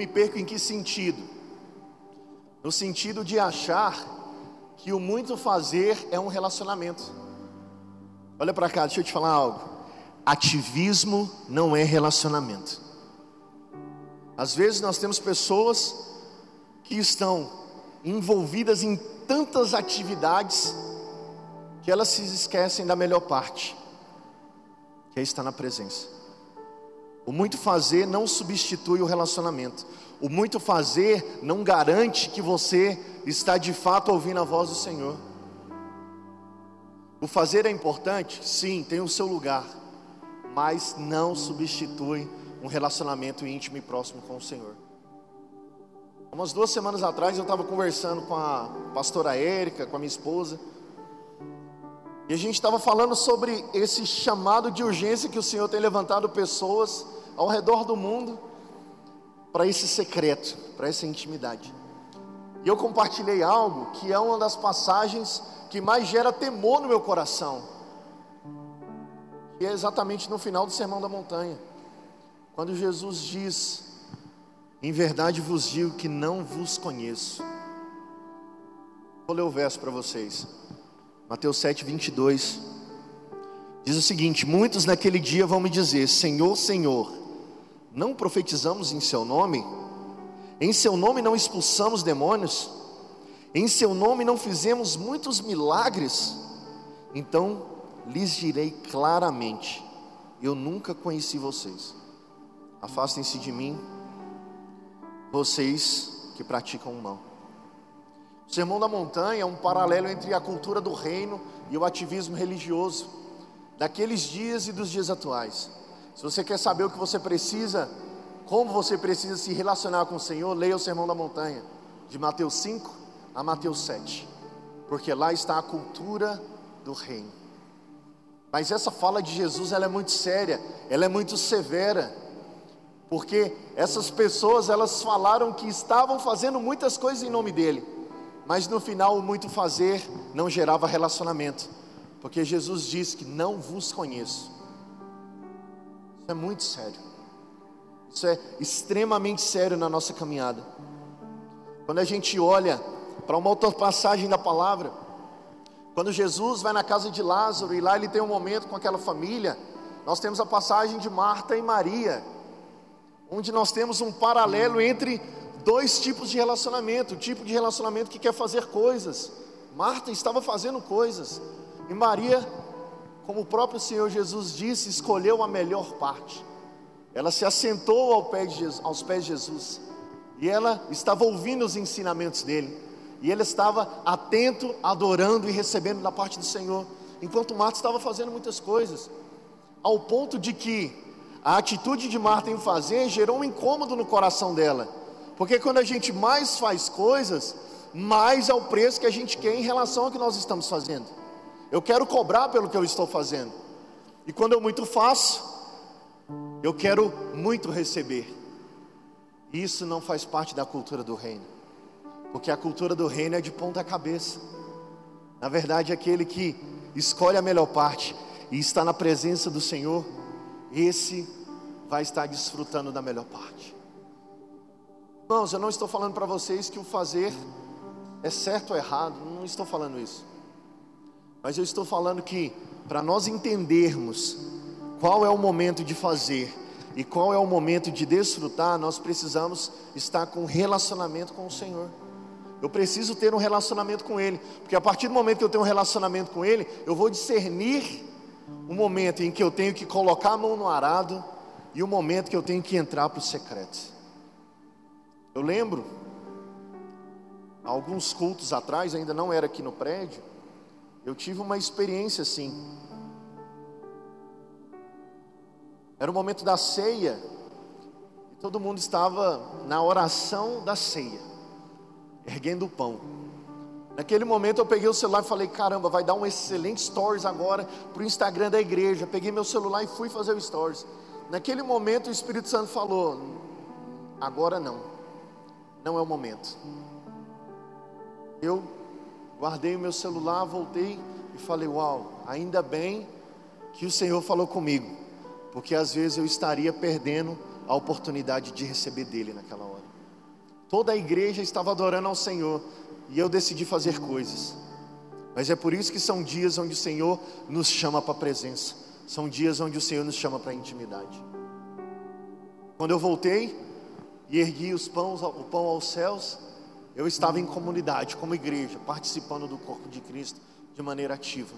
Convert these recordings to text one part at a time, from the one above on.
me perco em que sentido? No sentido de achar que o muito fazer é um relacionamento. Olha para cá, deixa eu te falar algo. Ativismo não é relacionamento. Às vezes nós temos pessoas que estão envolvidas em tantas atividades que elas se esquecem da melhor parte, que é estar na presença. O muito fazer não substitui o relacionamento. O muito fazer não garante que você está de fato ouvindo a voz do Senhor. O fazer é importante? Sim, tem o seu lugar, mas não substitui um relacionamento íntimo e próximo com o Senhor. Umas duas semanas atrás eu estava conversando com a pastora Érica, com a minha esposa, e a gente estava falando sobre esse chamado de urgência que o Senhor tem levantado pessoas ao redor do mundo para esse secreto, para essa intimidade. E eu compartilhei algo que é uma das passagens que mais gera temor no meu coração, que é exatamente no final do Sermão da Montanha, quando Jesus diz: em verdade vos digo que não vos conheço. Vou ler o verso para vocês. Mateus 7, 22. Diz o seguinte: Muitos naquele dia vão me dizer: Senhor, Senhor, não profetizamos em Seu nome? Em Seu nome não expulsamos demônios? Em Seu nome não fizemos muitos milagres? Então lhes direi claramente: Eu nunca conheci vocês. Afastem-se de mim vocês que praticam o mal. O Sermão da Montanha é um paralelo entre a cultura do reino e o ativismo religioso daqueles dias e dos dias atuais. Se você quer saber o que você precisa, como você precisa se relacionar com o Senhor, leia o Sermão da Montanha, de Mateus 5 a Mateus 7, porque lá está a cultura do reino. Mas essa fala de Jesus ela é muito séria, ela é muito severa porque essas pessoas elas falaram que estavam fazendo muitas coisas em nome dele, mas no final o muito fazer não gerava relacionamento, porque Jesus disse que não vos conheço. É muito sério. Isso é extremamente sério na nossa caminhada. Quando a gente olha para uma outra passagem da palavra, quando Jesus vai na casa de Lázaro e lá ele tem um momento com aquela família, nós temos a passagem de Marta e Maria onde nós temos um paralelo entre dois tipos de relacionamento: o tipo de relacionamento que quer fazer coisas. Marta estava fazendo coisas, e Maria, como o próprio Senhor Jesus disse, escolheu a melhor parte. Ela se assentou ao pé Jesus, aos pés de Jesus, e ela estava ouvindo os ensinamentos dele, e ele estava atento, adorando e recebendo da parte do Senhor, enquanto Marta estava fazendo muitas coisas, ao ponto de que a atitude de Marta em fazer gerou um incômodo no coração dela, porque quando a gente mais faz coisas, mais é o preço que a gente quer em relação ao que nós estamos fazendo. Eu quero cobrar pelo que eu estou fazendo, e quando eu muito faço, eu quero muito receber. Isso não faz parte da cultura do reino, porque a cultura do reino é de ponta cabeça. Na verdade, aquele que escolhe a melhor parte e está na presença do Senhor, esse vai estar desfrutando da melhor parte. Irmãos, eu não estou falando para vocês que o fazer é certo ou errado, não estou falando isso. Mas eu estou falando que para nós entendermos qual é o momento de fazer e qual é o momento de desfrutar, nós precisamos estar com relacionamento com o Senhor. Eu preciso ter um relacionamento com Ele, porque a partir do momento que eu tenho um relacionamento com Ele, eu vou discernir o momento em que eu tenho que colocar a mão no arado e o momento que eu tenho que entrar para o secreto. Eu lembro, alguns cultos atrás, ainda não era aqui no prédio, eu tive uma experiência assim. Era o momento da ceia, e todo mundo estava na oração da ceia, erguendo o pão. Naquele momento eu peguei o celular e falei: caramba, vai dar um excelente stories agora para o Instagram da igreja. Peguei meu celular e fui fazer o stories. Naquele momento o Espírito Santo falou: agora não, não é o momento. Eu guardei o meu celular, voltei e falei: uau, ainda bem que o Senhor falou comigo, porque às vezes eu estaria perdendo a oportunidade de receber dele naquela hora. Toda a igreja estava adorando ao Senhor e eu decidi fazer coisas. Mas é por isso que são dias onde o Senhor nos chama para a presença. São dias onde o Senhor nos chama para a intimidade. Quando eu voltei e ergui os pães, o pão aos céus, eu estava em comunidade, como igreja, participando do corpo de Cristo de maneira ativa.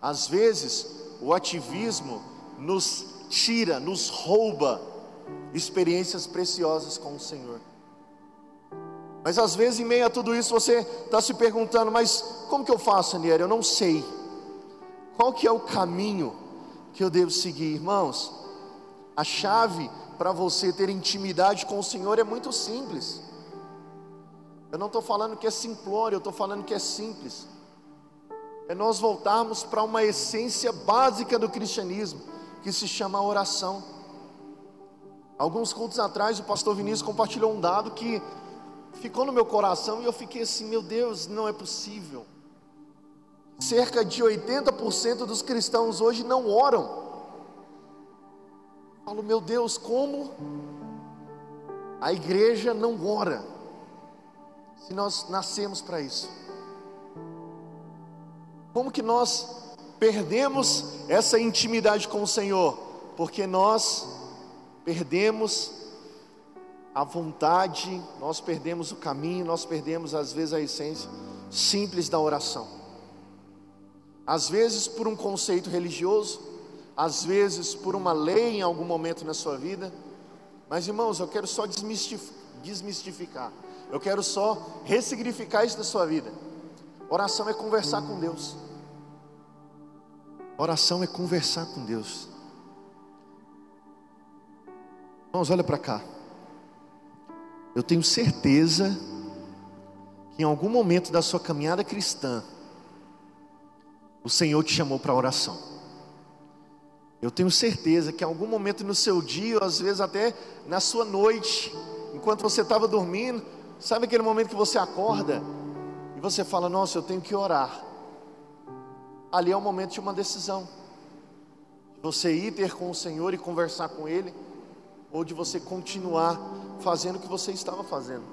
Às vezes, o ativismo nos tira, nos rouba experiências preciosas com o Senhor. Mas às vezes, em meio a tudo isso, você está se perguntando: mas como que eu faço, Aniel? Eu não sei. Qual que é o caminho que eu devo seguir, irmãos? A chave para você ter intimidade com o Senhor é muito simples. Eu não estou falando que é simplório, eu estou falando que é simples. É nós voltarmos para uma essência básica do cristianismo, que se chama oração. Alguns cultos atrás, o pastor Vinícius compartilhou um dado que ficou no meu coração e eu fiquei assim: meu Deus, não é possível. Cerca de 80% dos cristãos hoje não oram. Eu falo, meu Deus, como a igreja não ora? Se nós nascemos para isso. Como que nós perdemos essa intimidade com o Senhor? Porque nós perdemos a vontade, nós perdemos o caminho, nós perdemos às vezes a essência simples da oração. Às vezes por um conceito religioso, às vezes por uma lei em algum momento na sua vida. Mas irmãos, eu quero só desmistificar. Eu quero só ressignificar isso da sua vida. Oração é conversar com Deus. Oração é conversar com Deus. Irmãos, olha para cá. Eu tenho certeza que em algum momento da sua caminhada cristã, o Senhor te chamou para oração. Eu tenho certeza que em algum momento no seu dia, ou às vezes até na sua noite, enquanto você estava dormindo, sabe aquele momento que você acorda e você fala: Nossa, eu tenho que orar. Ali é o momento de uma decisão, de você ir ter com o Senhor e conversar com Ele, ou de você continuar fazendo o que você estava fazendo.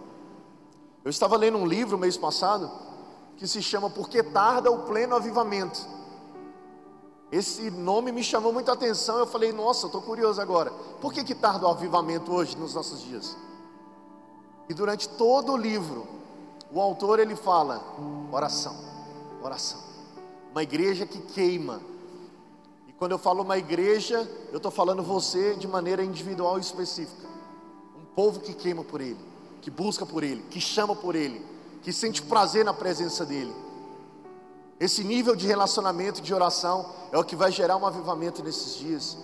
Eu estava lendo um livro mês passado que se chama Por que Tarda o Pleno Avivamento. Esse nome me chamou muita atenção. Eu falei, nossa, estou curioso agora. Por que, que tarda o avivamento hoje, nos nossos dias? E durante todo o livro, o autor ele fala: oração, oração. Uma igreja que queima. E quando eu falo uma igreja, eu estou falando você de maneira individual e específica. Um povo que queima por ele, que busca por ele, que chama por ele, que sente prazer na presença dele esse nível de relacionamento, de oração, é o que vai gerar um avivamento nesses dias.